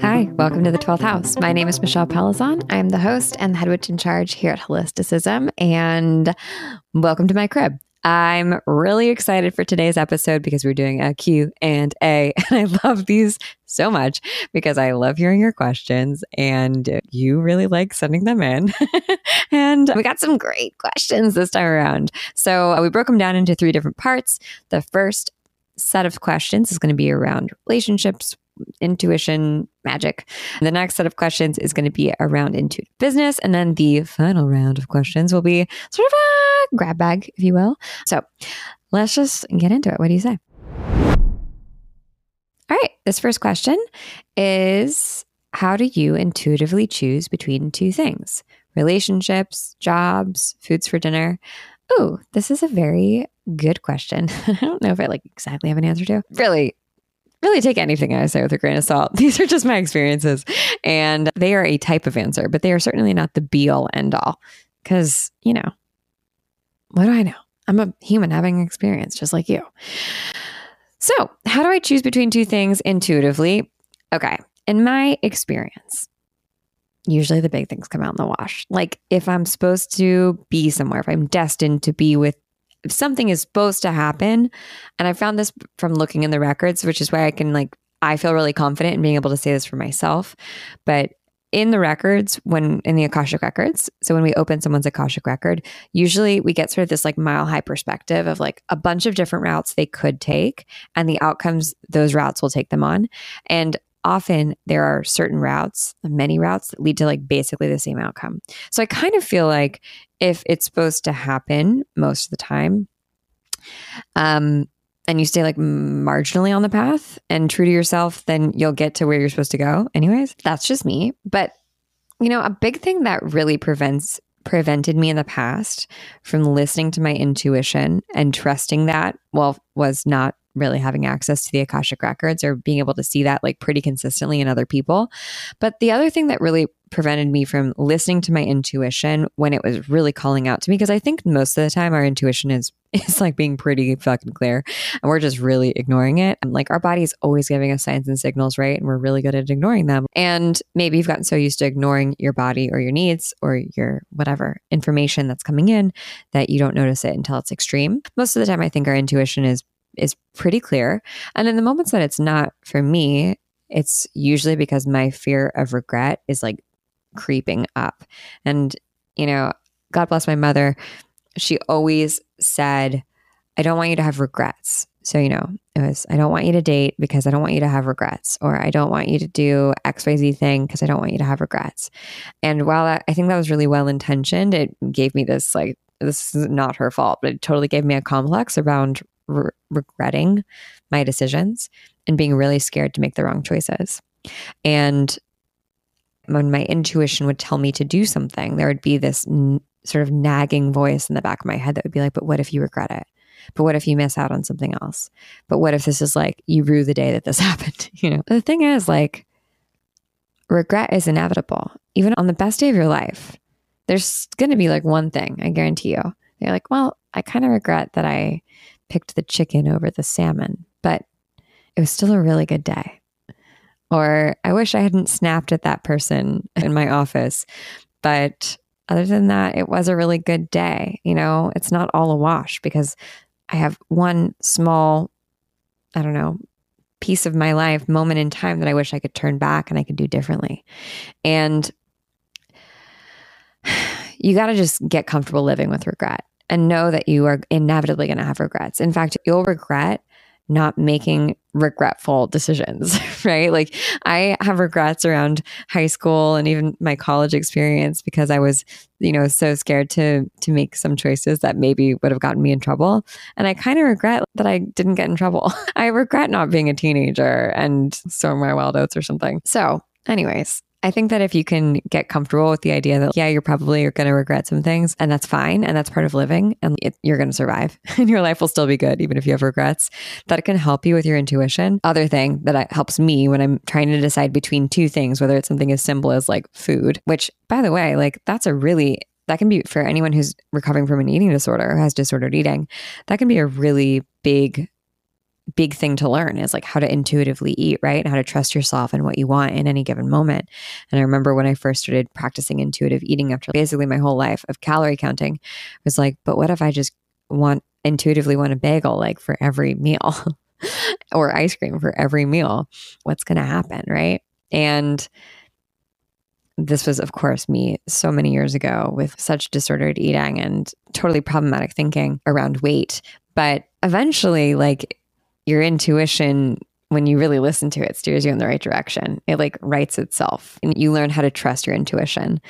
Hi, welcome to the 12th house. My name is Michelle Pellizzon. I'm the host and the head witch in charge here at Holisticism, and welcome to my crib. I'm really excited for today's episode because we're doing a Q and A, and I love these so much because I love hearing your questions, and you really like sending them in. and we got some great questions this time around. So uh, we broke them down into three different parts. The first set of questions is going to be around relationships, intuition, magic. The next set of questions is going to be around intuitive business. And then the final round of questions will be sort of a grab bag, if you will. So let's just get into it. What do you say? All right. This first question is How do you intuitively choose between two things? Relationships, jobs, foods for dinner. Oh, this is a very good question. I don't know if I like exactly have an answer to. Really, really take anything I say with a grain of salt. These are just my experiences. And they are a type of answer, but they are certainly not the be all end all. Because, you know, what do I know? I'm a human having experience just like you. So, how do I choose between two things intuitively? Okay. In my experience, usually the big things come out in the wash. Like if I'm supposed to be somewhere, if I'm destined to be with if something is supposed to happen, and I found this from looking in the records, which is why I can like I feel really confident in being able to say this for myself. But in the records, when in the Akashic records, so when we open someone's Akashic record, usually we get sort of this like mile high perspective of like a bunch of different routes they could take and the outcomes those routes will take them on. And often there are certain routes, many routes that lead to like basically the same outcome. So I kind of feel like if it's supposed to happen most of the time, um, and you stay like marginally on the path and true to yourself, then you'll get to where you're supposed to go. Anyways, that's just me. But you know, a big thing that really prevents prevented me in the past from listening to my intuition and trusting that well was not really having access to the Akashic records or being able to see that like pretty consistently in other people. But the other thing that really prevented me from listening to my intuition when it was really calling out to me because I think most of the time our intuition is is like being pretty fucking clear and we're just really ignoring it. And like our body is always giving us signs and signals, right? And we're really good at ignoring them. And maybe you've gotten so used to ignoring your body or your needs or your whatever information that's coming in that you don't notice it until it's extreme. Most of the time I think our intuition is is pretty clear. And in the moments that it's not for me, it's usually because my fear of regret is like creeping up. And, you know, God bless my mother. She always said, I don't want you to have regrets. So, you know, it was, I don't want you to date because I don't want you to have regrets, or I don't want you to do XYZ thing because I don't want you to have regrets. And while I think that was really well intentioned, it gave me this like, this is not her fault, but it totally gave me a complex around re- regretting my decisions and being really scared to make the wrong choices. And when my intuition would tell me to do something, there would be this n- sort of nagging voice in the back of my head that would be like, but what if you regret it? But what if you miss out on something else? But what if this is like you rue the day that this happened? You know, the thing is, like, regret is inevitable. Even on the best day of your life, there's going to be like one thing, I guarantee you. You're like, well, I kind of regret that I picked the chicken over the salmon, but it was still a really good day. Or I wish I hadn't snapped at that person in my office, but other than that, it was a really good day. You know, it's not all a wash because I have one small, I don't know, piece of my life, moment in time that I wish I could turn back and I could do differently. And you got to just get comfortable living with regret and know that you are inevitably going to have regrets. In fact, you'll regret not making regretful decisions, right? Like I have regrets around high school and even my college experience because I was, you know, so scared to to make some choices that maybe would have gotten me in trouble. And I kind of regret that I didn't get in trouble. I regret not being a teenager and sowing my wild oats or something. So, anyways, I think that if you can get comfortable with the idea that, yeah, you're probably going to regret some things and that's fine. And that's part of living and it, you're going to survive and your life will still be good, even if you have regrets, that can help you with your intuition. Other thing that helps me when I'm trying to decide between two things, whether it's something as simple as like food, which by the way, like that's a really that can be for anyone who's recovering from an eating disorder or has disordered eating, that can be a really big big thing to learn is like how to intuitively eat, right? How to trust yourself and what you want in any given moment. And I remember when I first started practicing intuitive eating after basically my whole life of calorie counting, I was like, but what if I just want intuitively want a bagel like for every meal or ice cream for every meal? What's going to happen, right? And this was, of course, me so many years ago with such disordered eating and totally problematic thinking around weight. But eventually, like your intuition when you really listen to it steers you in the right direction. It like writes itself. And you learn how to trust your intuition.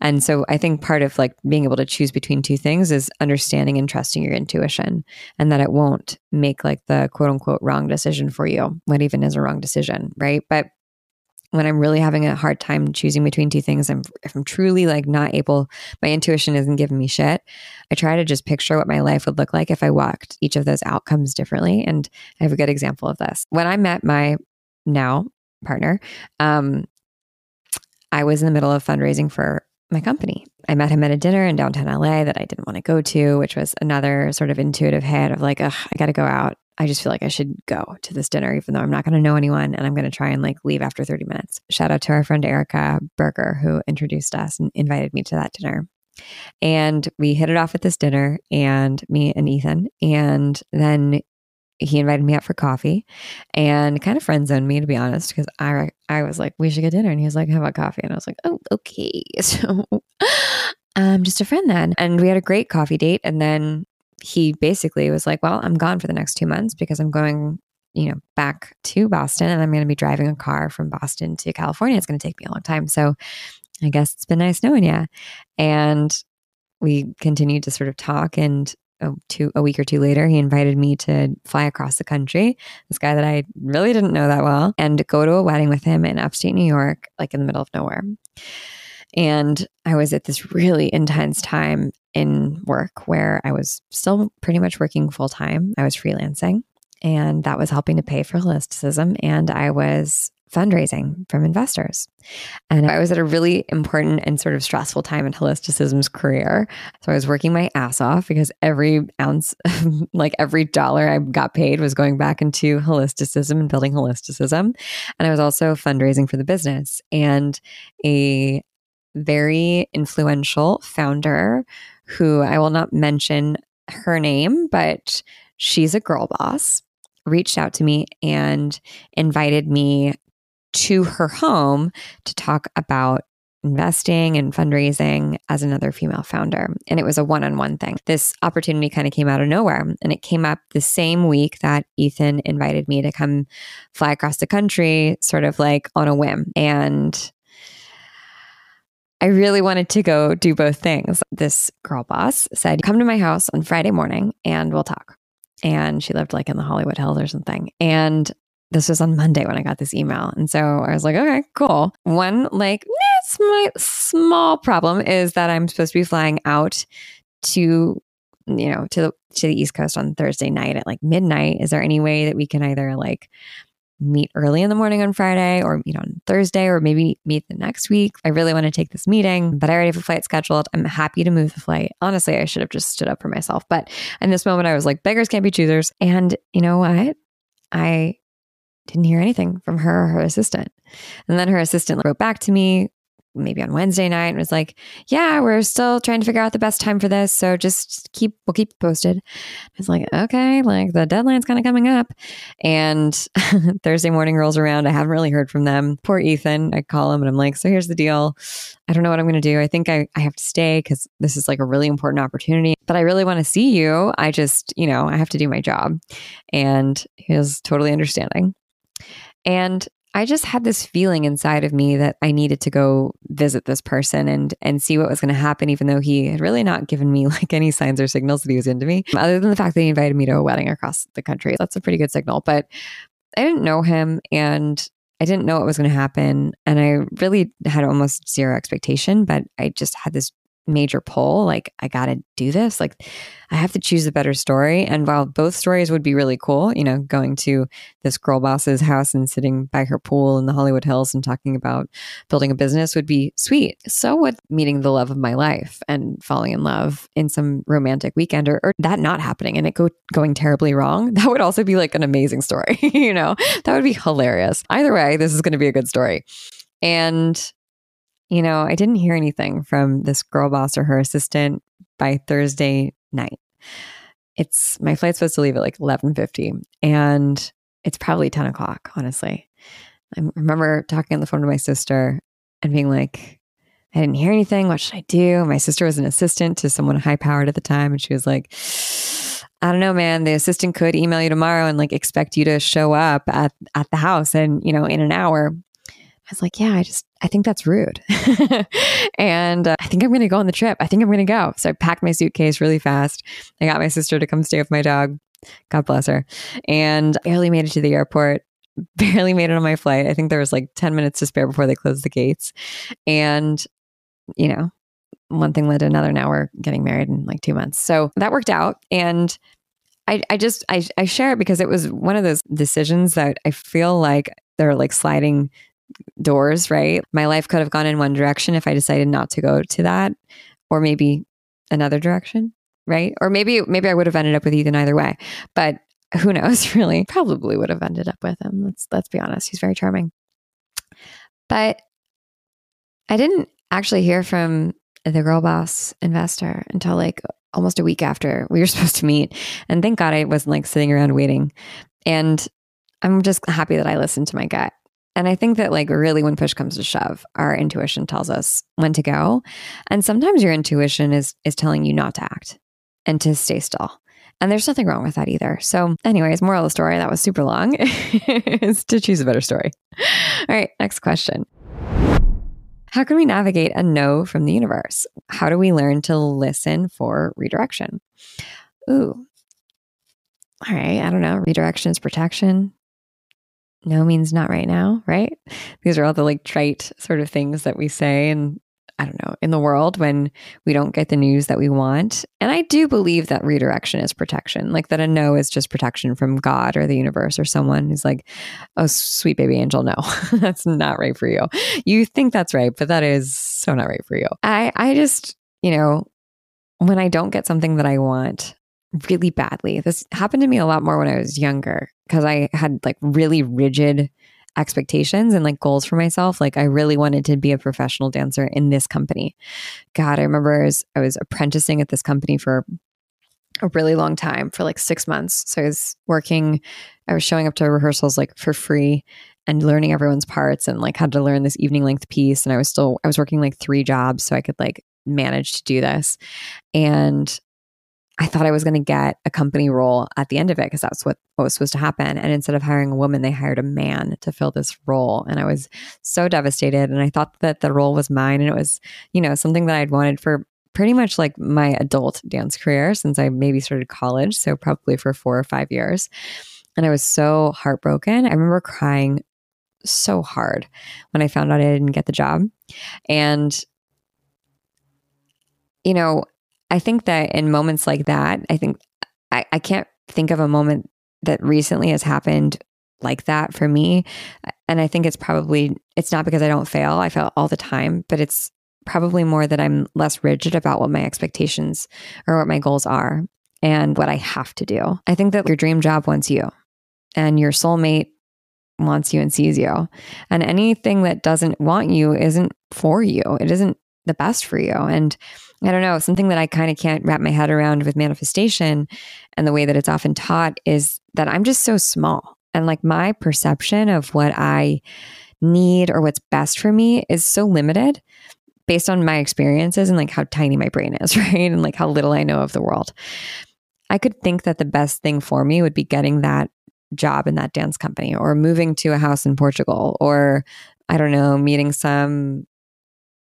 And so i think part of like being able to choose between two things is understanding and trusting your intuition and that it won't make like the quote unquote wrong decision for you what even is a wrong decision right? But when I'm really having a hard time choosing between two things, I'm if I'm truly like not able, my intuition isn't giving me shit. I try to just picture what my life would look like if I walked each of those outcomes differently. And I have a good example of this. When I met my now partner, um, I was in the middle of fundraising for my company. I met him at a dinner in downtown LA that I didn't want to go to, which was another sort of intuitive head of like, I got to go out. I just feel like I should go to this dinner, even though I'm not going to know anyone and I'm going to try and like leave after 30 minutes. Shout out to our friend Erica Berger, who introduced us and invited me to that dinner. And we hit it off at this dinner, and me and Ethan. And then he invited me out for coffee and kind of friend zoned me to be honest because I I was like we should get dinner and he was like how about coffee and I was like oh okay so I'm just a friend then and we had a great coffee date and then he basically was like, Well, I'm gone for the next two months because I'm going, you know, back to Boston and I'm going to be driving a car from Boston to California. It's going to take me a long time. So I guess it's been nice knowing you. And we continued to sort of talk. And a, two, a week or two later, he invited me to fly across the country. This guy that I really didn't know that well, and go to a wedding with him in upstate New York, like in the middle of nowhere. And I was at this really intense time in work where I was still pretty much working full time. I was freelancing, and that was helping to pay for holisticism. And I was fundraising from investors. And I was at a really important and sort of stressful time in holisticism's career. So I was working my ass off because every ounce, like every dollar I got paid was going back into holisticism and building holisticism. And I was also fundraising for the business. And a very influential founder who I will not mention her name, but she's a girl boss, reached out to me and invited me to her home to talk about investing and fundraising as another female founder. And it was a one on one thing. This opportunity kind of came out of nowhere. And it came up the same week that Ethan invited me to come fly across the country, sort of like on a whim. And I really wanted to go do both things. This girl boss said, Come to my house on Friday morning and we'll talk. And she lived like in the Hollywood Hills or something. And this was on Monday when I got this email. And so I was like, okay, cool. One, like, that's my small problem is that I'm supposed to be flying out to, you know, to the, to the East Coast on Thursday night at like midnight. Is there any way that we can either like meet early in the morning on Friday or meet on Thursday or maybe meet the next week. I really want to take this meeting, but I already have a flight scheduled. I'm happy to move the flight. Honestly, I should have just stood up for myself. But in this moment, I was like, beggars can't be choosers. And you know what? I didn't hear anything from her or her assistant. And then her assistant wrote back to me maybe on Wednesday night and was like, Yeah, we're still trying to figure out the best time for this. So just keep, we'll keep posted. I was like, Okay, like the deadline's kind of coming up. And Thursday morning rolls around. I haven't really heard from them. Poor Ethan. I call him and I'm like, So here's the deal. I don't know what I'm going to do. I think I, I have to stay because this is like a really important opportunity, but I really want to see you. I just, you know, I have to do my job. And he was totally understanding. And I just had this feeling inside of me that I needed to go visit this person and and see what was going to happen, even though he had really not given me like any signs or signals that he was into me, other than the fact that he invited me to a wedding across the country. That's a pretty good signal. But I didn't know him and I didn't know what was going to happen. And I really had almost zero expectation, but I just had this major pull. Like, I got to do this. Like, I have to choose a better story. And while both stories would be really cool, you know, going to this girl boss's house and sitting by her pool in the Hollywood Hills and talking about building a business would be sweet. So would meeting the love of my life and falling in love in some romantic weekend or, or that not happening and it go, going terribly wrong. That would also be like an amazing story. you know, that would be hilarious. Either way, this is going to be a good story. And you know, I didn't hear anything from this girl boss or her assistant by Thursday night. It's my flight's supposed to leave at like eleven fifty, and it's probably ten o'clock. Honestly, I remember talking on the phone to my sister and being like, "I didn't hear anything. What should I do?" My sister was an assistant to someone high powered at the time, and she was like. I don't know, man. The assistant could email you tomorrow and like expect you to show up at at the house and you know in an hour. I was like, yeah, I just, I think that's rude. and uh, I think I'm going to go on the trip. I think I'm going to go. So I packed my suitcase really fast. I got my sister to come stay with my dog. God bless her. And barely made it to the airport. Barely made it on my flight. I think there was like 10 minutes to spare before they closed the gates. And, you know, one thing led to another. Now we're getting married in like two months. So that worked out. And I, I just I, I share it because it was one of those decisions that I feel like they're like sliding doors, right? My life could have gone in one direction if I decided not to go to that, or maybe another direction, right? Or maybe maybe I would have ended up with Ethan either way. But who knows, really? Probably would have ended up with him. Let's let's be honest. He's very charming. But I didn't actually hear from the girl boss investor until like almost a week after we were supposed to meet. And thank God I wasn't like sitting around waiting. And I'm just happy that I listened to my gut. And I think that, like, really, when push comes to shove, our intuition tells us when to go. And sometimes your intuition is is telling you not to act and to stay still. And there's nothing wrong with that either. So, anyways, moral of the story that was super long is to choose a better story. All right, next question. How can we navigate a no from the universe? How do we learn to listen for redirection? Ooh. All right, I don't know. Redirection is protection no means not right now, right? These are all the like trite sort of things that we say and I don't know, in the world when we don't get the news that we want. And I do believe that redirection is protection, like that a no is just protection from God or the universe or someone who's like, oh, sweet baby angel, no, that's not right for you. You think that's right, but that is so not right for you. I, I just, you know, when I don't get something that I want, really badly. This happened to me a lot more when I was younger because I had like really rigid expectations and like goals for myself. Like I really wanted to be a professional dancer in this company. God, I remember I was, I was apprenticing at this company for a really long time for like six months. So I was working, I was showing up to rehearsals like for free and learning everyone's parts and like had to learn this evening length piece. And I was still, I was working like three jobs so I could like manage to do this. And I thought I was going to get a company role at the end of it because that's what, what was supposed to happen. And instead of hiring a woman, they hired a man to fill this role. And I was so devastated. And I thought that the role was mine. And it was, you know, something that I'd wanted for pretty much like my adult dance career since I maybe started college. So probably for four or five years. And I was so heartbroken. I remember crying so hard when I found out I didn't get the job. And, you know, I think that in moments like that, I think I, I can't think of a moment that recently has happened like that for me. And I think it's probably, it's not because I don't fail, I fail all the time, but it's probably more that I'm less rigid about what my expectations or what my goals are and what I have to do. I think that your dream job wants you and your soulmate wants you and sees you. And anything that doesn't want you isn't for you. It isn't the best for you. And I don't know, something that I kind of can't wrap my head around with manifestation and the way that it's often taught is that I'm just so small. And like my perception of what I need or what's best for me is so limited based on my experiences and like how tiny my brain is, right? And like how little I know of the world. I could think that the best thing for me would be getting that job in that dance company or moving to a house in Portugal or I don't know, meeting some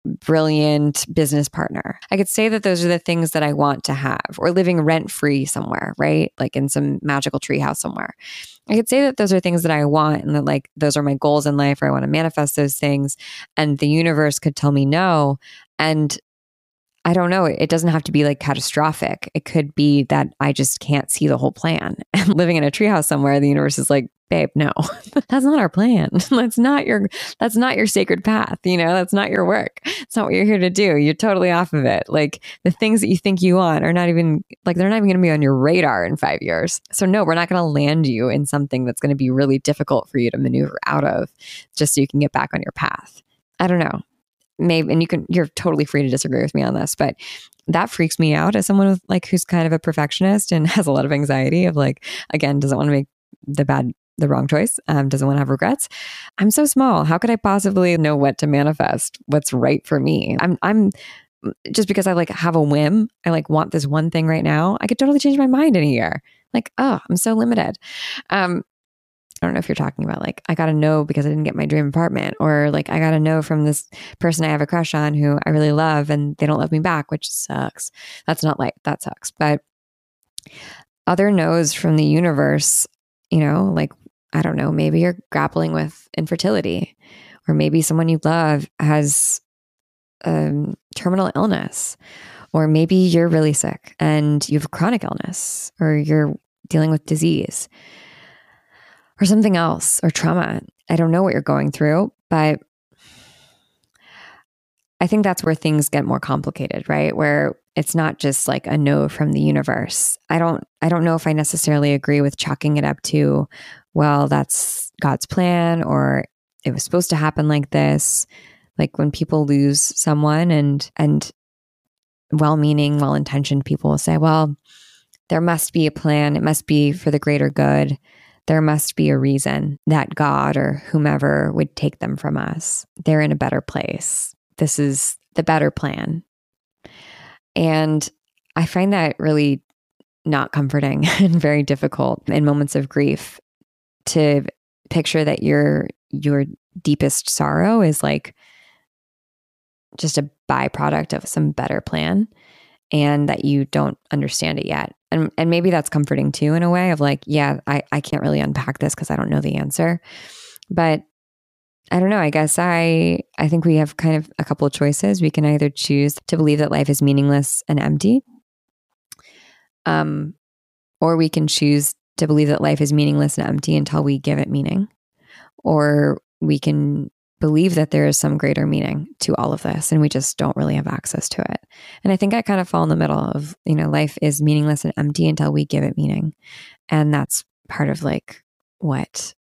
brilliant business partner. I could say that those are the things that I want to have, or living rent free somewhere, right? Like in some magical treehouse somewhere. I could say that those are things that I want and that like those are my goals in life or I want to manifest those things. And the universe could tell me no. And I don't know. It doesn't have to be like catastrophic. It could be that I just can't see the whole plan. And living in a treehouse somewhere, the universe is like, babe, no, that's not our plan. that's not your that's not your sacred path. You know, that's not your work. It's not what you're here to do. You're totally off of it. Like the things that you think you want are not even like they're not even going to be on your radar in five years. So no, we're not going to land you in something that's going to be really difficult for you to maneuver out of, just so you can get back on your path. I don't know maybe and you can you're totally free to disagree with me on this but that freaks me out as someone with like who's kind of a perfectionist and has a lot of anxiety of like again doesn't want to make the bad the wrong choice um, doesn't want to have regrets. I'm so small. How could i possibly know what to manifest? What's right for me? I'm i'm just because i like have a whim i like want this one thing right now i could totally change my mind in a year. Like oh i'm so limited. Um I don't know if you're talking about like, I got to know because I didn't get my dream apartment, or like, I got to know from this person I have a crush on who I really love and they don't love me back, which sucks. That's not like, that sucks. But other no's from the universe, you know, like, I don't know, maybe you're grappling with infertility, or maybe someone you love has um, terminal illness, or maybe you're really sick and you have a chronic illness, or you're dealing with disease or something else or trauma. I don't know what you're going through, but I think that's where things get more complicated, right? Where it's not just like a no from the universe. I don't I don't know if I necessarily agree with chalking it up to well, that's God's plan or it was supposed to happen like this. Like when people lose someone and and well-meaning, well-intentioned people will say, well, there must be a plan. It must be for the greater good there must be a reason that God or whomever would take them from us. They're in a better place. This is the better plan. And I find that really not comforting and very difficult in moments of grief to picture that your your deepest sorrow is like just a byproduct of some better plan and that you don't understand it yet. And and maybe that's comforting too in a way of like, yeah, I, I can't really unpack this because I don't know the answer. But I don't know. I guess I I think we have kind of a couple of choices. We can either choose to believe that life is meaningless and empty. Um, or we can choose to believe that life is meaningless and empty until we give it meaning. Or we can believe that there is some greater meaning to all of this and we just don't really have access to it. And I think I kind of fall in the middle of, you know, life is meaningless and empty until we give it meaning. And that's part of like what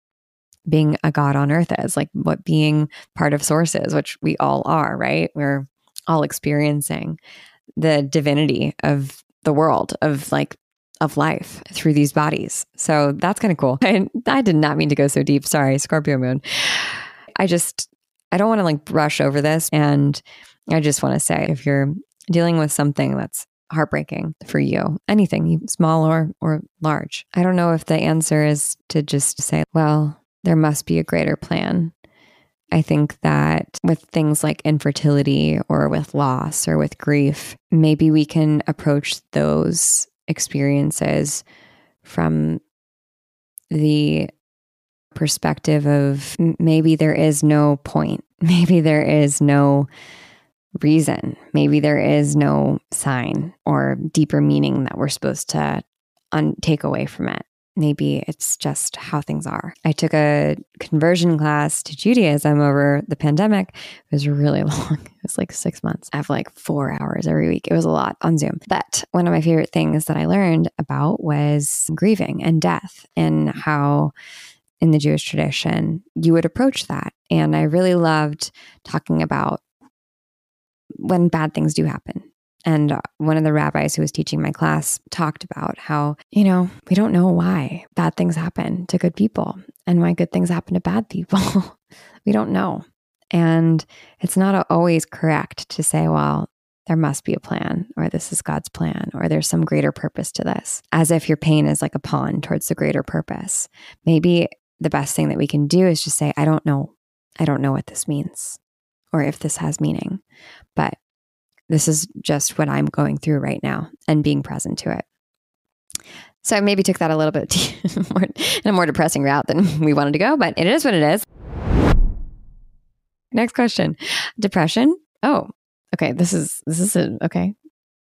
being a God on earth is, like what being part of sources, which we all are, right? We're all experiencing the divinity of the world, of like of life through these bodies. So that's kind of cool. I, I did not mean to go so deep. Sorry, Scorpio moon. I just I don't want to like brush over this. And I just want to say if you're dealing with something that's heartbreaking for you, anything small or, or large, I don't know if the answer is to just say, well, there must be a greater plan. I think that with things like infertility or with loss or with grief, maybe we can approach those experiences from the perspective of maybe there is no point, maybe there is no reason, maybe there is no sign or deeper meaning that we're supposed to un- take away from it. Maybe it's just how things are. I took a conversion class to Judaism over the pandemic. It was really long. It was like six months. I have like four hours every week. It was a lot on Zoom. But one of my favorite things that I learned about was grieving and death and how in the Jewish tradition, you would approach that. And I really loved talking about when bad things do happen. And uh, one of the rabbis who was teaching my class talked about how, you know, we don't know why bad things happen to good people and why good things happen to bad people. we don't know. And it's not always correct to say, well, there must be a plan, or this is God's plan, or there's some greater purpose to this, as if your pain is like a pawn towards the greater purpose. Maybe the best thing that we can do is just say, I don't know. I don't know what this means or if this has meaning, but this is just what I'm going through right now and being present to it. So I maybe took that a little bit more, in a more depressing route than we wanted to go, but it is what it is. Next question Depression. Oh, Okay, this is this is a okay.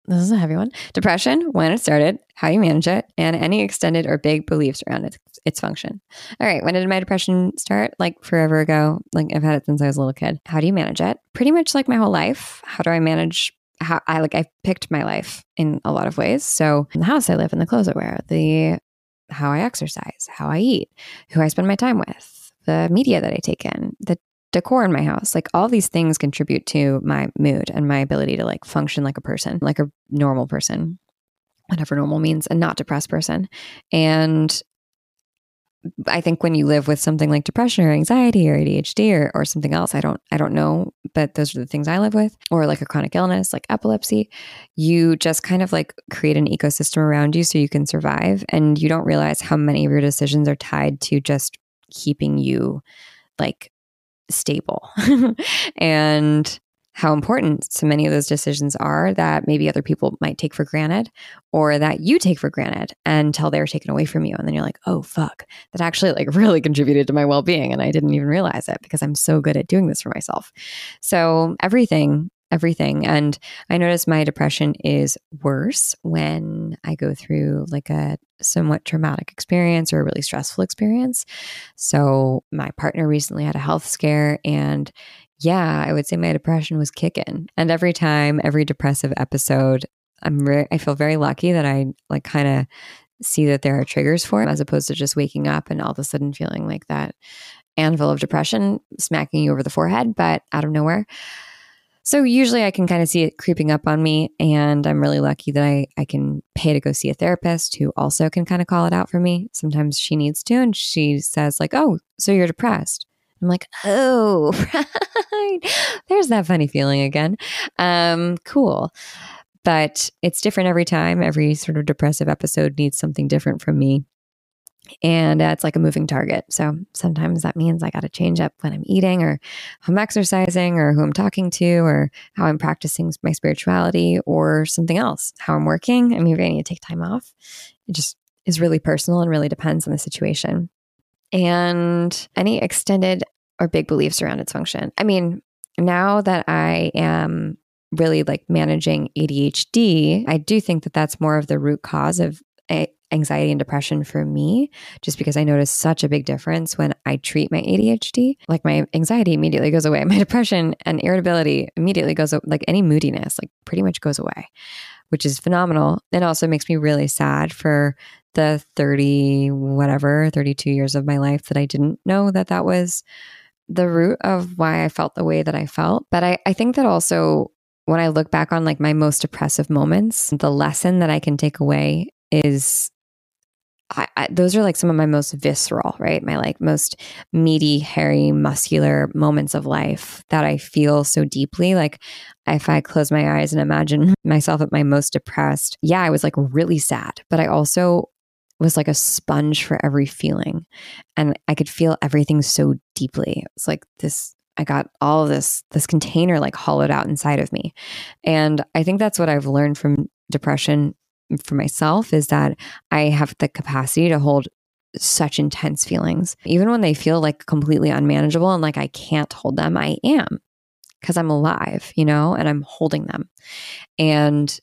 This is a heavy one. Depression, when it started, how you manage it, and any extended or big beliefs around its its function. All right, when did my depression start? Like forever ago. Like I've had it since I was a little kid. How do you manage it? Pretty much like my whole life. How do I manage how I like I've picked my life in a lot of ways. So in the house I live in, the clothes I wear, the how I exercise, how I eat, who I spend my time with, the media that I take in, the decor in my house, like all these things contribute to my mood and my ability to like function like a person, like a normal person, whatever normal means, and not depressed person. And I think when you live with something like depression or anxiety or ADHD or, or something else, I don't I don't know, but those are the things I live with, or like a chronic illness like epilepsy, you just kind of like create an ecosystem around you so you can survive. And you don't realize how many of your decisions are tied to just keeping you like stable. and how important so many of those decisions are that maybe other people might take for granted or that you take for granted until they're taken away from you. And then you're like, oh, fuck, that actually like really contributed to my well being. And I didn't even realize it because I'm so good at doing this for myself. So everything everything. And I notice my depression is worse when I go through like a somewhat traumatic experience or a really stressful experience. So my partner recently had a health scare and yeah, I would say my depression was kicking. And every time, every depressive episode, I'm re- I feel very lucky that I like kind of see that there are triggers for it as opposed to just waking up and all of a sudden feeling like that anvil of depression smacking you over the forehead, but out of nowhere. So usually I can kind of see it creeping up on me. And I'm really lucky that I, I can pay to go see a therapist who also can kind of call it out for me. Sometimes she needs to. And she says, like, oh, so you're depressed. I'm like, oh, right. There's that funny feeling again. Um, cool. But it's different every time. Every sort of depressive episode needs something different from me. And uh, it's like a moving target. So sometimes that means I got to change up when I'm eating or how I'm exercising or who I'm talking to or how I'm practicing my spirituality or something else, how I'm working. I mean, if I need to take time off. It just is really personal and really depends on the situation and any extended or big beliefs around its function. I mean, now that I am really like managing ADHD, I do think that that's more of the root cause of anxiety and depression for me, just because I notice such a big difference when I treat my ADHD. Like my anxiety immediately goes away, my depression and irritability immediately goes like any moodiness, like pretty much goes away, which is phenomenal. It also makes me really sad for the 30, whatever, 32 years of my life that I didn't know that that was the root of why I felt the way that I felt. But I, I think that also when I look back on like my most depressive moments, the lesson that I can take away is I, I, those are like some of my most visceral, right? My like most meaty, hairy, muscular moments of life that I feel so deeply. Like if I close my eyes and imagine myself at my most depressed, yeah, I was like really sad, but I also was like a sponge for every feeling. And I could feel everything so deeply. It's like this I got all this this container like hollowed out inside of me. And I think that's what I've learned from depression for myself is that I have the capacity to hold such intense feelings. Even when they feel like completely unmanageable and like I can't hold them, I am because I'm alive, you know, and I'm holding them. And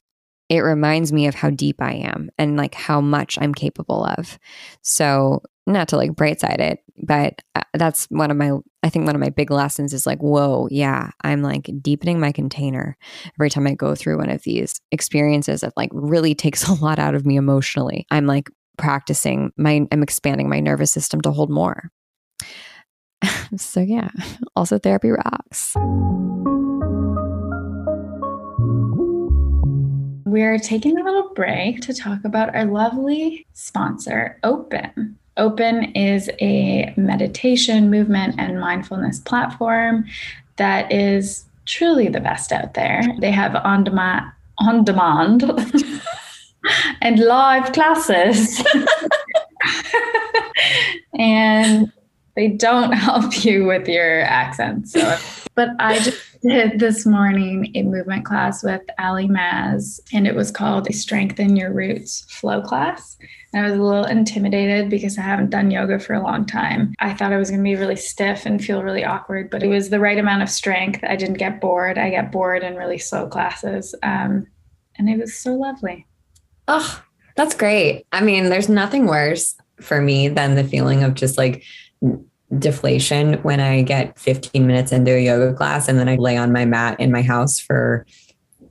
it reminds me of how deep I am and like how much I'm capable of. So, not to like bright side it, but uh, that's one of my, I think one of my big lessons is like, whoa, yeah, I'm like deepening my container every time I go through one of these experiences that like really takes a lot out of me emotionally. I'm like practicing my, I'm expanding my nervous system to hold more. so, yeah, also therapy rocks. We're taking a little break to talk about our lovely sponsor, Open. Open is a meditation, movement, and mindfulness platform that is truly the best out there. They have on demand, on demand, and live classes. and they don't help you with your accent. So, but I just did this morning a movement class with Ali Maz, and it was called a Strengthen Your Roots Flow class. And I was a little intimidated because I haven't done yoga for a long time. I thought I was going to be really stiff and feel really awkward, but it was the right amount of strength. I didn't get bored. I get bored in really slow classes. Um, and it was so lovely. Oh, that's great. I mean, there's nothing worse for me than the feeling of just like deflation when I get 15 minutes into a yoga class and then I lay on my mat in my house for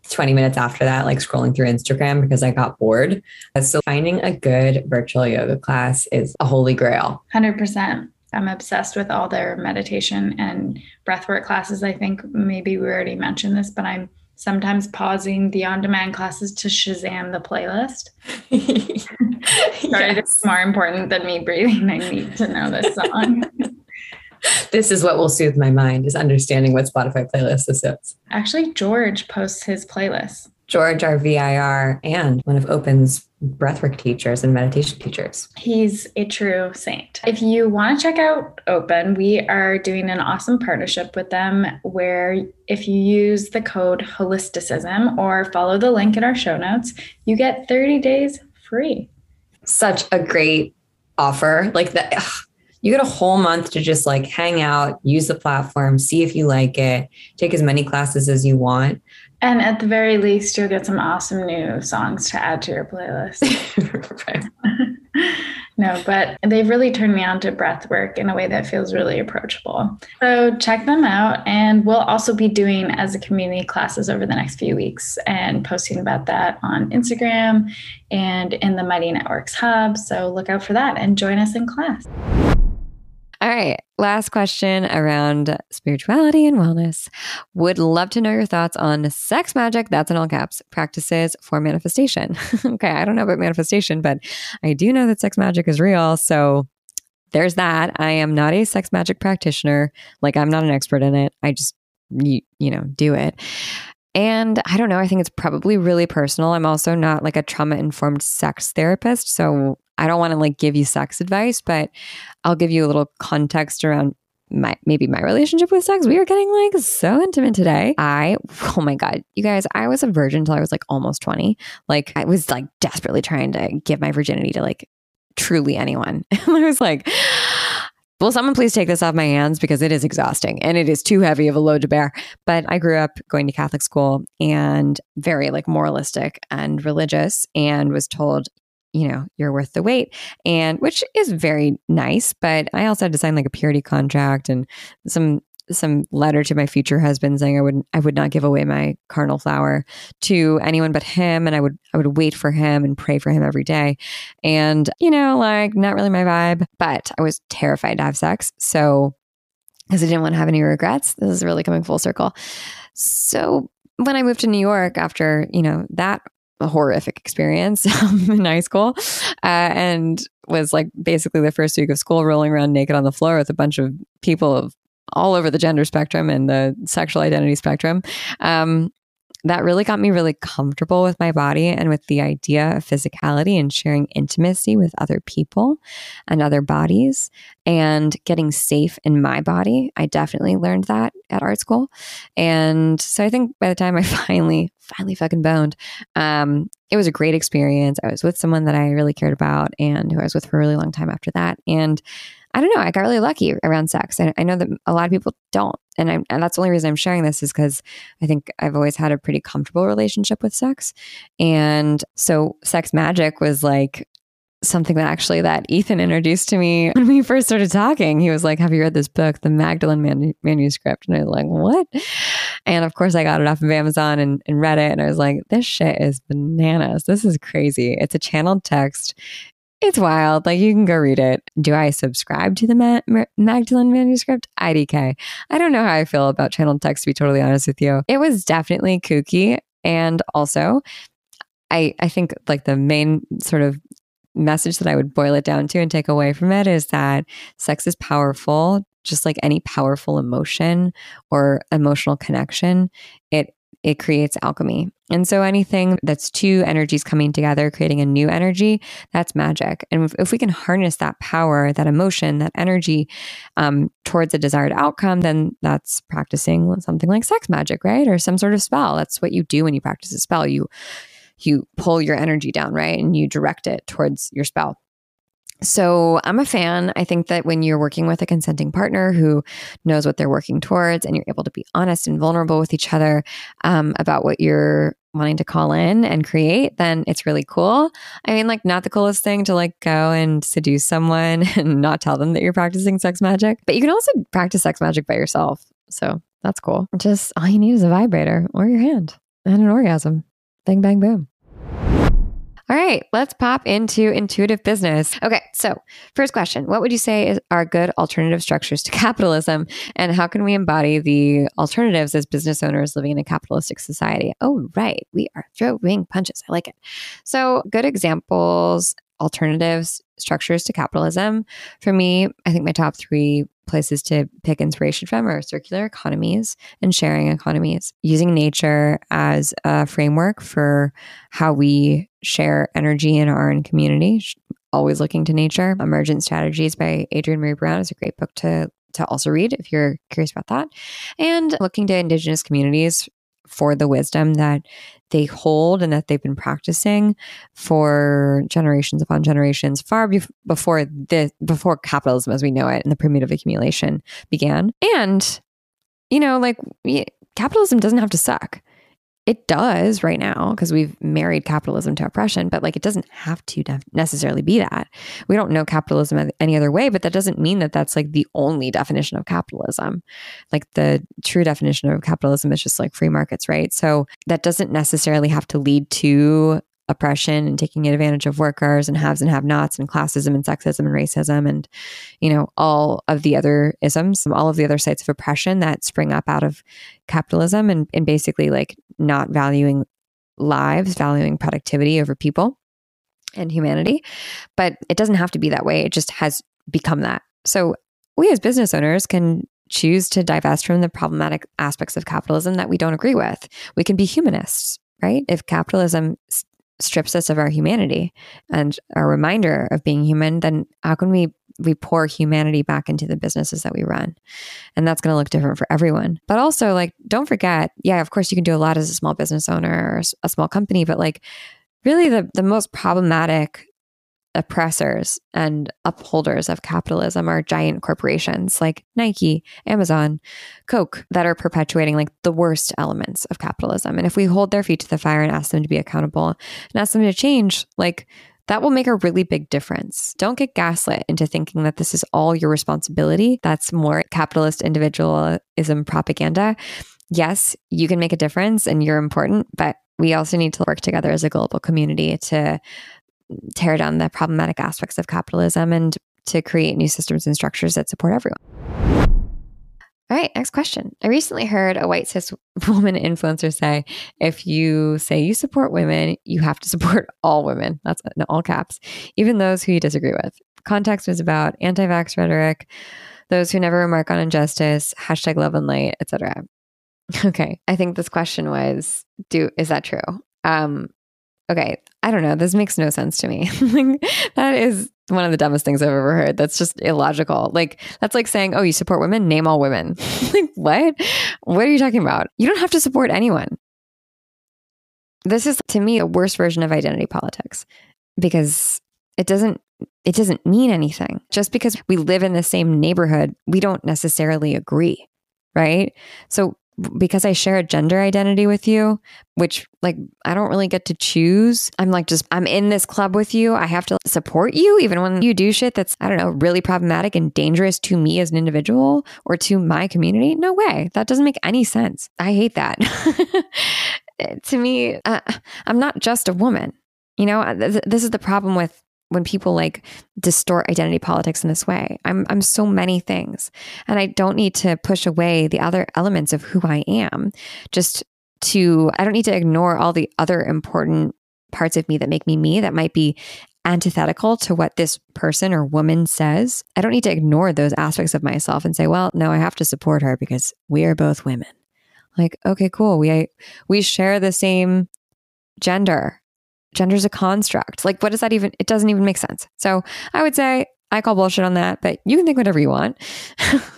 20 minutes after that, like scrolling through Instagram because I got bored. So finding a good virtual yoga class is a holy grail. 100%. I'm obsessed with all their meditation and breathwork classes. I think maybe we already mentioned this, but I'm sometimes pausing the on demand classes to Shazam the playlist. Sorry, yes. it's more important than me breathing. I need to know this song. this is what will soothe my mind is understanding what Spotify playlist this is. Actually, George posts his playlist. George, our VIR, and one of Open's breathwork teachers and meditation teachers. He's a true saint. If you want to check out Open, we are doing an awesome partnership with them where if you use the code holisticism or follow the link in our show notes, you get 30 days free. Such a great offer. Like that you get a whole month to just like hang out, use the platform, see if you like it, take as many classes as you want. And at the very least, you'll get some awesome new songs to add to your playlist. no, but they've really turned me on to breath work in a way that feels really approachable. So check them out. And we'll also be doing as a community classes over the next few weeks and posting about that on Instagram and in the Mighty Networks Hub. So look out for that and join us in class. All right. Last question around spirituality and wellness. Would love to know your thoughts on sex magic, that's in all caps, practices for manifestation. okay. I don't know about manifestation, but I do know that sex magic is real. So there's that. I am not a sex magic practitioner. Like, I'm not an expert in it. I just, you, you know, do it. And I don't know, I think it's probably really personal. I'm also not like a trauma informed sex therapist. So I don't want to like give you sex advice, but I'll give you a little context around my maybe my relationship with sex. We are getting like so intimate today. I oh my god, you guys, I was a virgin until I was like almost 20. Like I was like desperately trying to give my virginity to like truly anyone. And I was like Will someone please take this off my hands because it is exhausting and it is too heavy of a load to bear. But I grew up going to Catholic school and very like moralistic and religious and was told you know, you're worth the wait. And which is very nice. But I also had to sign like a purity contract and some some letter to my future husband saying I would I would not give away my carnal flower to anyone but him and I would I would wait for him and pray for him every day. And you know, like not really my vibe, but I was terrified to have sex. So because I didn't want to have any regrets. This is really coming full circle. So when I moved to New York after, you know, that a horrific experience in high school uh, and was like basically the first week of school rolling around naked on the floor with a bunch of people of all over the gender spectrum and the sexual identity spectrum. Um, that really got me really comfortable with my body and with the idea of physicality and sharing intimacy with other people and other bodies and getting safe in my body. I definitely learned that at art school. And so I think by the time I finally, finally fucking boned, um, it was a great experience. I was with someone that I really cared about and who I was with for a really long time after that. And I don't know. I got really lucky around sex. I, I know that a lot of people don't. And, I'm, and that's the only reason I'm sharing this is because I think I've always had a pretty comfortable relationship with sex. And so sex magic was like something that actually that Ethan introduced to me when we first started talking. He was like, "Have you read this book, The Magdalene Man- Manuscript?" And I was like, "What?" And of course, I got it off of Amazon and, and read it, and I was like, "This shit is bananas. This is crazy. It's a channeled text. It's wild. Like you can go read it. Do I subscribe to the Ma- Magdalene manuscript? IDK. I don't know how I feel about channeled text, to be totally honest with you. It was definitely kooky. And also, I, I think like the main sort of message that I would boil it down to and take away from it is that sex is powerful, just like any powerful emotion or emotional connection. It it creates alchemy. And so anything that's two energies coming together, creating a new energy, that's magic. And if, if we can harness that power, that emotion, that energy um, towards a desired outcome, then that's practicing something like sex magic, right? Or some sort of spell. That's what you do when you practice a spell. You you pull your energy down, right? And you direct it towards your spell. So I'm a fan. I think that when you're working with a consenting partner who knows what they're working towards and you're able to be honest and vulnerable with each other um, about what you're wanting to call in and create, then it's really cool. I mean, like, not the coolest thing to like go and seduce someone and not tell them that you're practicing sex magic, but you can also practice sex magic by yourself. So that's cool. Just all you need is a vibrator or your hand and an orgasm. Bang, bang, boom. Right, let's pop into intuitive business. Okay, so first question What would you say is, are good alternative structures to capitalism? And how can we embody the alternatives as business owners living in a capitalistic society? Oh, right, we are throwing punches. I like it. So, good examples, alternatives, structures to capitalism. For me, I think my top three places to pick inspiration from are circular economies and sharing economies, using nature as a framework for how we share energy in our own community. Always looking to nature. Emergent Strategies by Adrienne Maree Brown is a great book to to also read if you're curious about that. And looking to indigenous communities for the wisdom that they hold and that they've been practicing for generations upon generations, far be- before the before capitalism as we know it and the primitive accumulation began. And you know, like capitalism doesn't have to suck it does right now because we've married capitalism to oppression, but like it doesn't have to necessarily be that. We don't know capitalism any other way, but that doesn't mean that that's like the only definition of capitalism. Like the true definition of capitalism is just like free markets, right? So that doesn't necessarily have to lead to oppression and taking advantage of workers and haves and have nots and classism and sexism and racism and you know all of the other isms all of the other sites of oppression that spring up out of capitalism and, and basically like not valuing lives valuing productivity over people and humanity. But it doesn't have to be that way. It just has become that. So we as business owners can choose to divest from the problematic aspects of capitalism that we don't agree with. We can be humanists right? If capitalism strips us of our humanity and our reminder of being human, then how can we we pour humanity back into the businesses that we run? And that's going to look different for everyone. But also like don't forget, yeah, of course you can do a lot as a small business owner or a small company, but like really the the most problematic oppressors and upholders of capitalism are giant corporations like Nike, Amazon, Coke that are perpetuating like the worst elements of capitalism. And if we hold their feet to the fire and ask them to be accountable and ask them to change, like that will make a really big difference. Don't get gaslit into thinking that this is all your responsibility. That's more capitalist individualism propaganda. Yes, you can make a difference and you're important, but we also need to work together as a global community to tear down the problematic aspects of capitalism and to create new systems and structures that support everyone. All right, next question. I recently heard a white cis woman influencer say if you say you support women, you have to support all women. That's in all caps, even those who you disagree with. Context was about anti vax rhetoric, those who never remark on injustice, hashtag love and light, etc. Okay, I think this question was do is that true? Um, okay, I don't know. This makes no sense to me. that is one of the dumbest things I've ever heard. That's just illogical. Like, that's like saying, oh, you support women? Name all women. like, what? What are you talking about? You don't have to support anyone. This is, to me, a worse version of identity politics because it doesn't it doesn't mean anything. Just because we live in the same neighborhood, we don't necessarily agree, right? So because I share a gender identity with you, which like I don't really get to choose. I'm like just I'm in this club with you. I have to support you even when you do shit that's I don't know, really problematic and dangerous to me as an individual or to my community. No way. That doesn't make any sense. I hate that. to me, uh, I'm not just a woman. You know, this is the problem with when people like distort identity politics in this way. I'm I'm so many things and I don't need to push away the other elements of who I am just to I don't need to ignore all the other important parts of me that make me me that might be antithetical to what this person or woman says. I don't need to ignore those aspects of myself and say, well, no, I have to support her because we are both women. Like, okay, cool. We we share the same gender. Gender's a construct. Like, what does that even? It doesn't even make sense. So I would say I call bullshit on that, but you can think whatever you want.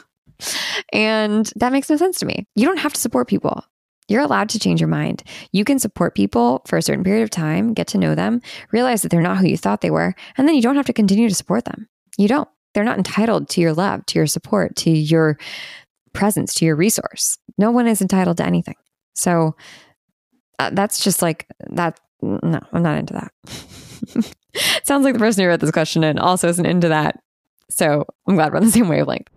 and that makes no sense to me. You don't have to support people. You're allowed to change your mind. You can support people for a certain period of time, get to know them, realize that they're not who you thought they were, and then you don't have to continue to support them. You don't. They're not entitled to your love, to your support, to your presence, to your resource. No one is entitled to anything. So uh, that's just like that. No, I'm not into that. Sounds like the person who wrote this question and also isn't into that. So I'm glad we're on the same wavelength.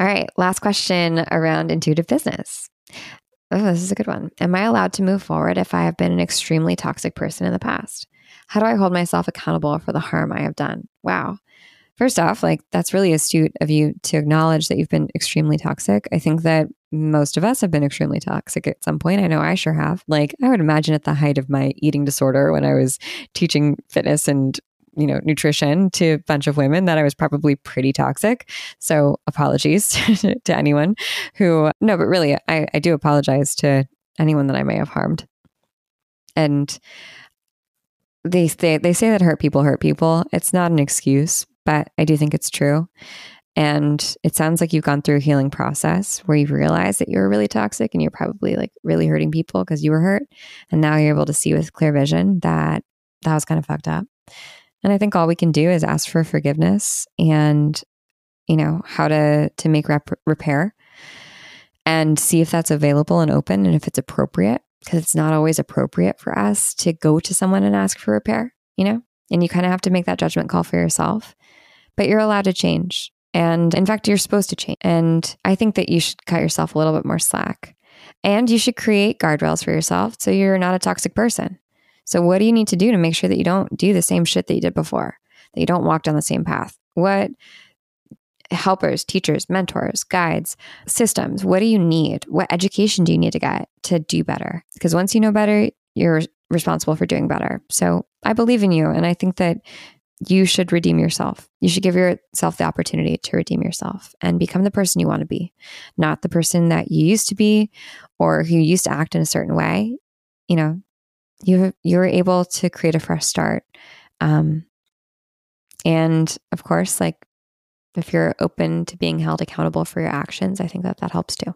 All right, last question around intuitive business. Oh, this is a good one. Am I allowed to move forward if I have been an extremely toxic person in the past? How do I hold myself accountable for the harm I have done? Wow. First off, like that's really astute of you to acknowledge that you've been extremely toxic. I think that most of us have been extremely toxic at some point. I know I sure have. Like, I would imagine at the height of my eating disorder when I was teaching fitness and you know nutrition to a bunch of women that I was probably pretty toxic. So apologies to anyone who no, but really I, I do apologize to anyone that I may have harmed. And they say they say that hurt people hurt people. It's not an excuse, but I do think it's true. And it sounds like you've gone through a healing process where you've realized that you're really toxic and you're probably like really hurting people because you were hurt. And now you're able to see with clear vision that that was kind of fucked up. And I think all we can do is ask for forgiveness and, you know, how to to make rep- repair and see if that's available and open and if it's appropriate because it's not always appropriate for us to go to someone and ask for repair, you know? And you kind of have to make that judgment call for yourself. But you're allowed to change. And in fact, you're supposed to change. And I think that you should cut yourself a little bit more slack. And you should create guardrails for yourself so you're not a toxic person. So, what do you need to do to make sure that you don't do the same shit that you did before, that you don't walk down the same path? What helpers, teachers, mentors, guides, systems, what do you need? What education do you need to get to do better? Because once you know better, you're responsible for doing better. So, I believe in you. And I think that you should redeem yourself. You should give yourself the opportunity to redeem yourself and become the person you want to be, not the person that you used to be or who used to act in a certain way. You know, you you're able to create a fresh start. Um, and of course, like if you're open to being held accountable for your actions, I think that that helps too.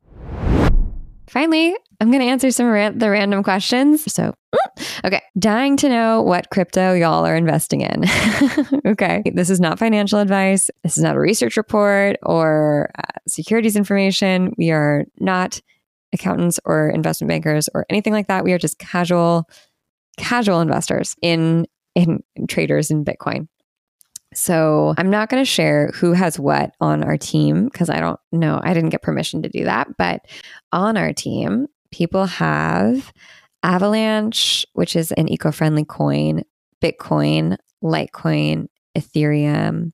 Finally, I'm going to answer some ra- the random questions. So, okay, dying to know what crypto y'all are investing in. okay, this is not financial advice. This is not a research report or uh, securities information. We are not accountants or investment bankers or anything like that. We are just casual casual investors in in traders in Bitcoin. So I'm not going to share who has what on our team because I don't know. I didn't get permission to do that. But on our team, people have Avalanche, which is an eco friendly coin, Bitcoin, Litecoin, Ethereum,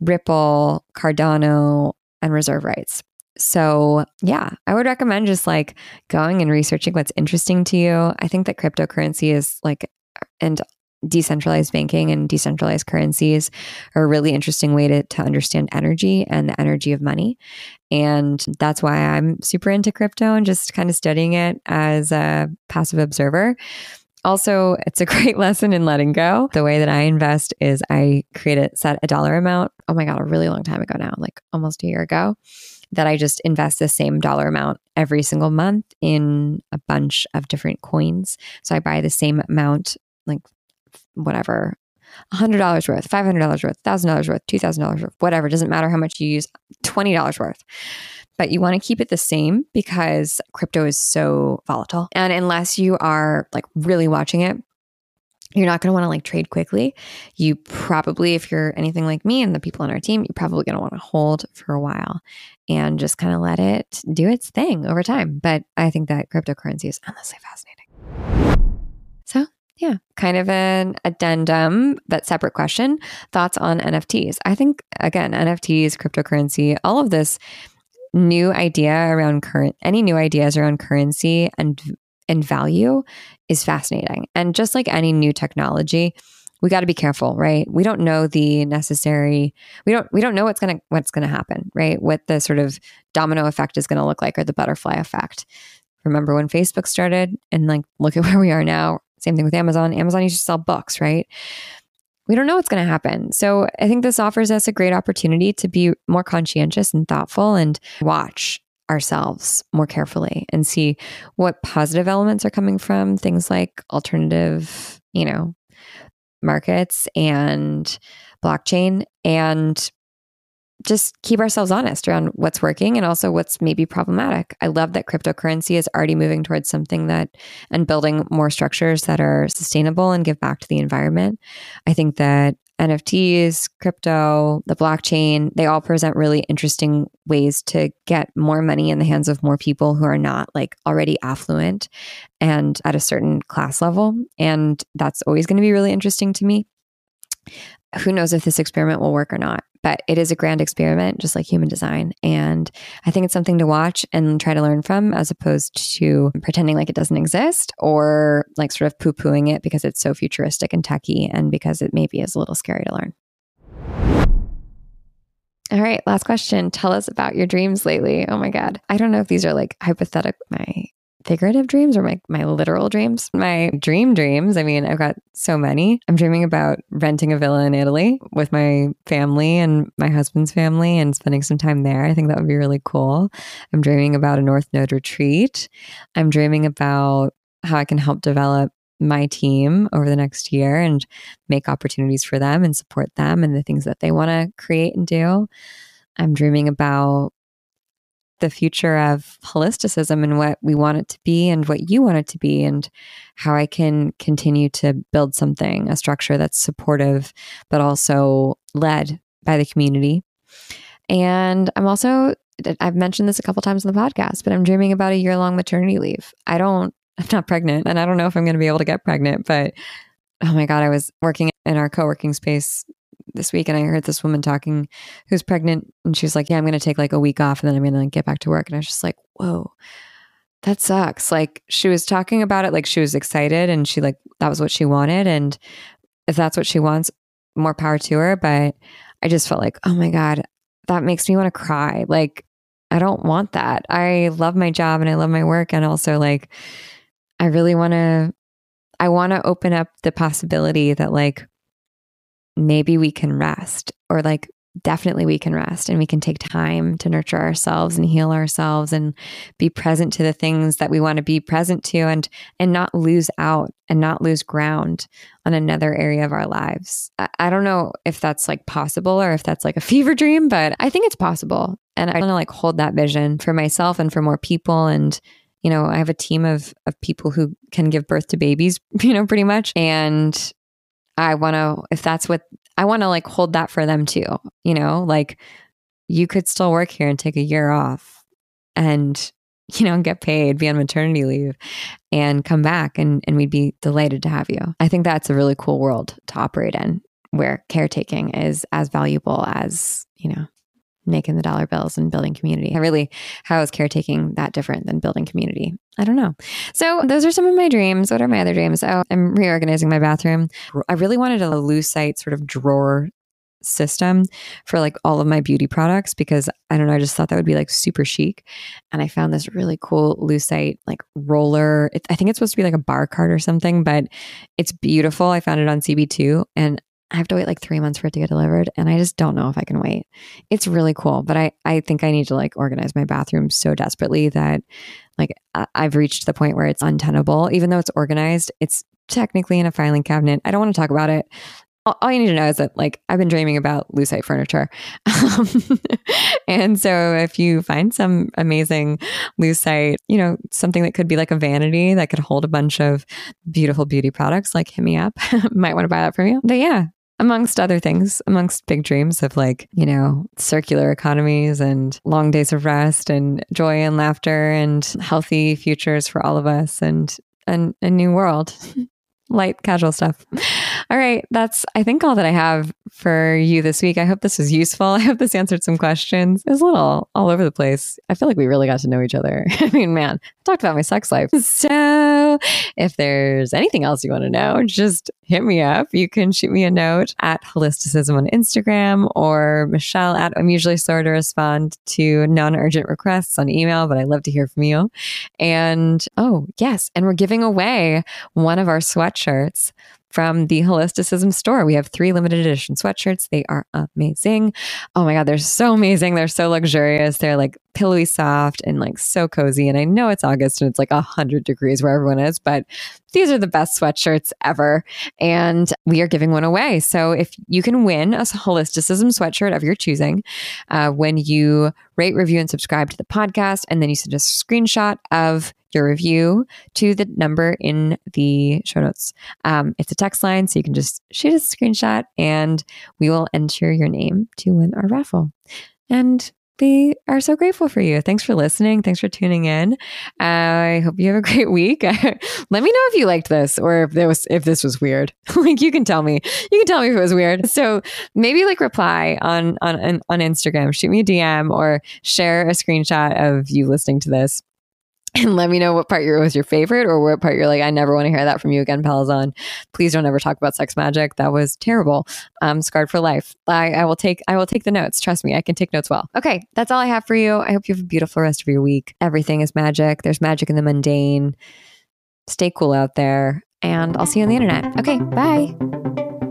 Ripple, Cardano, and Reserve Rights. So, yeah, I would recommend just like going and researching what's interesting to you. I think that cryptocurrency is like, and decentralized banking and decentralized currencies are a really interesting way to, to understand energy and the energy of money. And that's why I'm super into crypto and just kind of studying it as a passive observer. Also, it's a great lesson in letting go. The way that I invest is I create a set a dollar amount. Oh my God, a really long time ago now, like almost a year ago that I just invest the same dollar amount every single month in a bunch of different coins. So I buy the same amount, like whatever, $100 worth, $500 worth, $1,000 worth, $2,000 worth, whatever. Doesn't matter how much you use, $20 worth. But you want to keep it the same because crypto is so volatile. And unless you are like really watching it, you're not going to want to like trade quickly. You probably, if you're anything like me and the people on our team, you're probably going to want to hold for a while and just kind of let it do its thing over time. But I think that cryptocurrency is endlessly fascinating. So, yeah, kind of an addendum, but separate question. Thoughts on NFTs? I think, again, NFTs, cryptocurrency, all of this new idea around current, any new ideas around currency and and value is fascinating. And just like any new technology, we got to be careful, right? We don't know the necessary we don't we don't know what's to what's going to happen, right? What the sort of domino effect is going to look like or the butterfly effect. Remember when Facebook started and like look at where we are now. Same thing with Amazon. Amazon used to sell books, right? We don't know what's going to happen. So I think this offers us a great opportunity to be more conscientious and thoughtful and watch ourselves more carefully and see what positive elements are coming from things like alternative, you know, markets and blockchain and just keep ourselves honest around what's working and also what's maybe problematic. I love that cryptocurrency is already moving towards something that and building more structures that are sustainable and give back to the environment. I think that NFTs, crypto, the blockchain, they all present really interesting ways to get more money in the hands of more people who are not like already affluent and at a certain class level. And that's always going to be really interesting to me. Who knows if this experiment will work or not? But it is a grand experiment, just like human design. And I think it's something to watch and try to learn from as opposed to pretending like it doesn't exist or like sort of poo pooing it because it's so futuristic and techy and because it maybe is a little scary to learn. All right, last question. Tell us about your dreams lately. Oh my God. I don't know if these are like hypothetical, my figurative dreams or my, my literal dreams. My dream dreams, I mean, I've got so many. I'm dreaming about renting a villa in Italy with my family and my husband's family and spending some time there. I think that would be really cool. I'm dreaming about a North Node retreat. I'm dreaming about how I can help develop my team over the next year and make opportunities for them and support them and the things that they want to create and do. I'm dreaming about the future of holisticism and what we want it to be and what you want it to be and how I can continue to build something, a structure that's supportive, but also led by the community. And I'm also, I've mentioned this a couple times in the podcast, but I'm dreaming about a year long maternity leave. I don't, I'm not pregnant and I don't know if I'm going to be able to get pregnant, but oh my God, I was working in our co working space this week and I heard this woman talking who's pregnant and she's like, Yeah, I'm to take like a week off and then I'm to like, get back to work. And I was just like, Whoa, that sucks. Like she was talking about it like she was excited and she like, that was what she wanted. And if that's what she wants, more power to her. But I just felt like, Oh my God, that makes me want to cry. Like, I don't want that. I love my job and I love my work. And also, like, I really want to, I want to open up the possibility that, like, maybe we can rest or like definitely we can rest and we can take time to nurture ourselves and heal ourselves and be present to the things that we want to be present to and and not lose out and not lose ground on another area of our lives. I, I don't know if that's like possible or if that's like a fever dream, but I think it's possible. And I want to like hold that vision for myself and for more people and you know, I have a team of of people who can give birth to babies, you know, pretty much. And I want to, if that's what I want to like hold that for them too, you know, like you could still work here and take a year off and, you know, get paid, be on maternity leave and come back and, and we'd be delighted to have you. I think that's a really cool world to operate in where caretaking is as valuable as, you know, making the dollar bills and building community. I really, how is caretaking that different than building community? I don't know. So those are some of my dreams. What are my other dreams? Oh, I'm reorganizing my bathroom. I really wanted a Lucite sort of drawer system for like all of my beauty products because I don't know, I just thought that would be like super chic. And I found this really cool Lucite like roller. It, I think it's supposed to be like a bar cart or something, but it's beautiful. I found it on CB2 and I have to wait like three months for it to get delivered. And I just don't know if I can wait. It's really cool. But I, I think I need to like organize my bathroom so desperately that like I've reached the point where it's untenable. Even though it's organized, it's technically in a filing cabinet. I don't want to talk about it. All, all you need to know is that like I've been dreaming about Lucite furniture. Um, and so if you find some amazing Lucite, you know, something that could be like a vanity that could hold a bunch of beautiful beauty products, like hit me up. Might want to buy that from you. But yeah, amongst other things, amongst big dreams of like, you know, circular economies and long days of rest and joy and laughter and healthy futures for all of us and, and a new world. Light, casual stuff. All right. That's, I think, all that I have for you this week. I hope this was useful. I hope this answered some questions. It was a little all over the place. I feel like we really got to know each other. I mean, man, I talked about my sex life. So If there's anything else you want to know, just hit me up. You can shoot me a note at holisticism on Instagram or Michelle at I'm usually slower to respond to non urgent requests on email, but I love to hear from you. And oh, yes. And we're giving away one of our sweatshirts from the Holisticism store. We have three limited edition sweatshirts. They are amazing. Oh my God, they're so amazing. They're so luxurious. They're like pillowy soft and like so cozy. And I know it's August and it's like 100 degrees where everyone is, but these are the best sweatshirts ever. And we are giving one away. So if you can win a Holisticism sweatshirt of your choosing uh, when you rate, review, and subscribe to the podcast, and then you send a screenshot of your review to the number in the show notes. Um, it's a text line, so you can just shoot us a screenshot and we will enter your name to win our raffle. And we are so grateful for you. Thanks for listening. Thanks for tuning in. I hope you have a great week. Let me know if you liked this or if there was if this was weird. like you can tell me. You can tell me if it was weird. So maybe like reply on on on Instagram, shoot me a DM or share a screenshot of you listening to this and let me know what part was your favorite or what part you're like, I never want to hear that from you again, Pellizzon. Please don't ever talk about sex magic. That was terrible. Um, scarred for life. I, I will take I will take the notes. Trust me, I can take notes well. Okay, that's all I have for you. I hope you have a beautiful rest of your week. Everything is magic. There's magic in the mundane. Stay cool out there. And I'll see you on the internet. Okay, bye.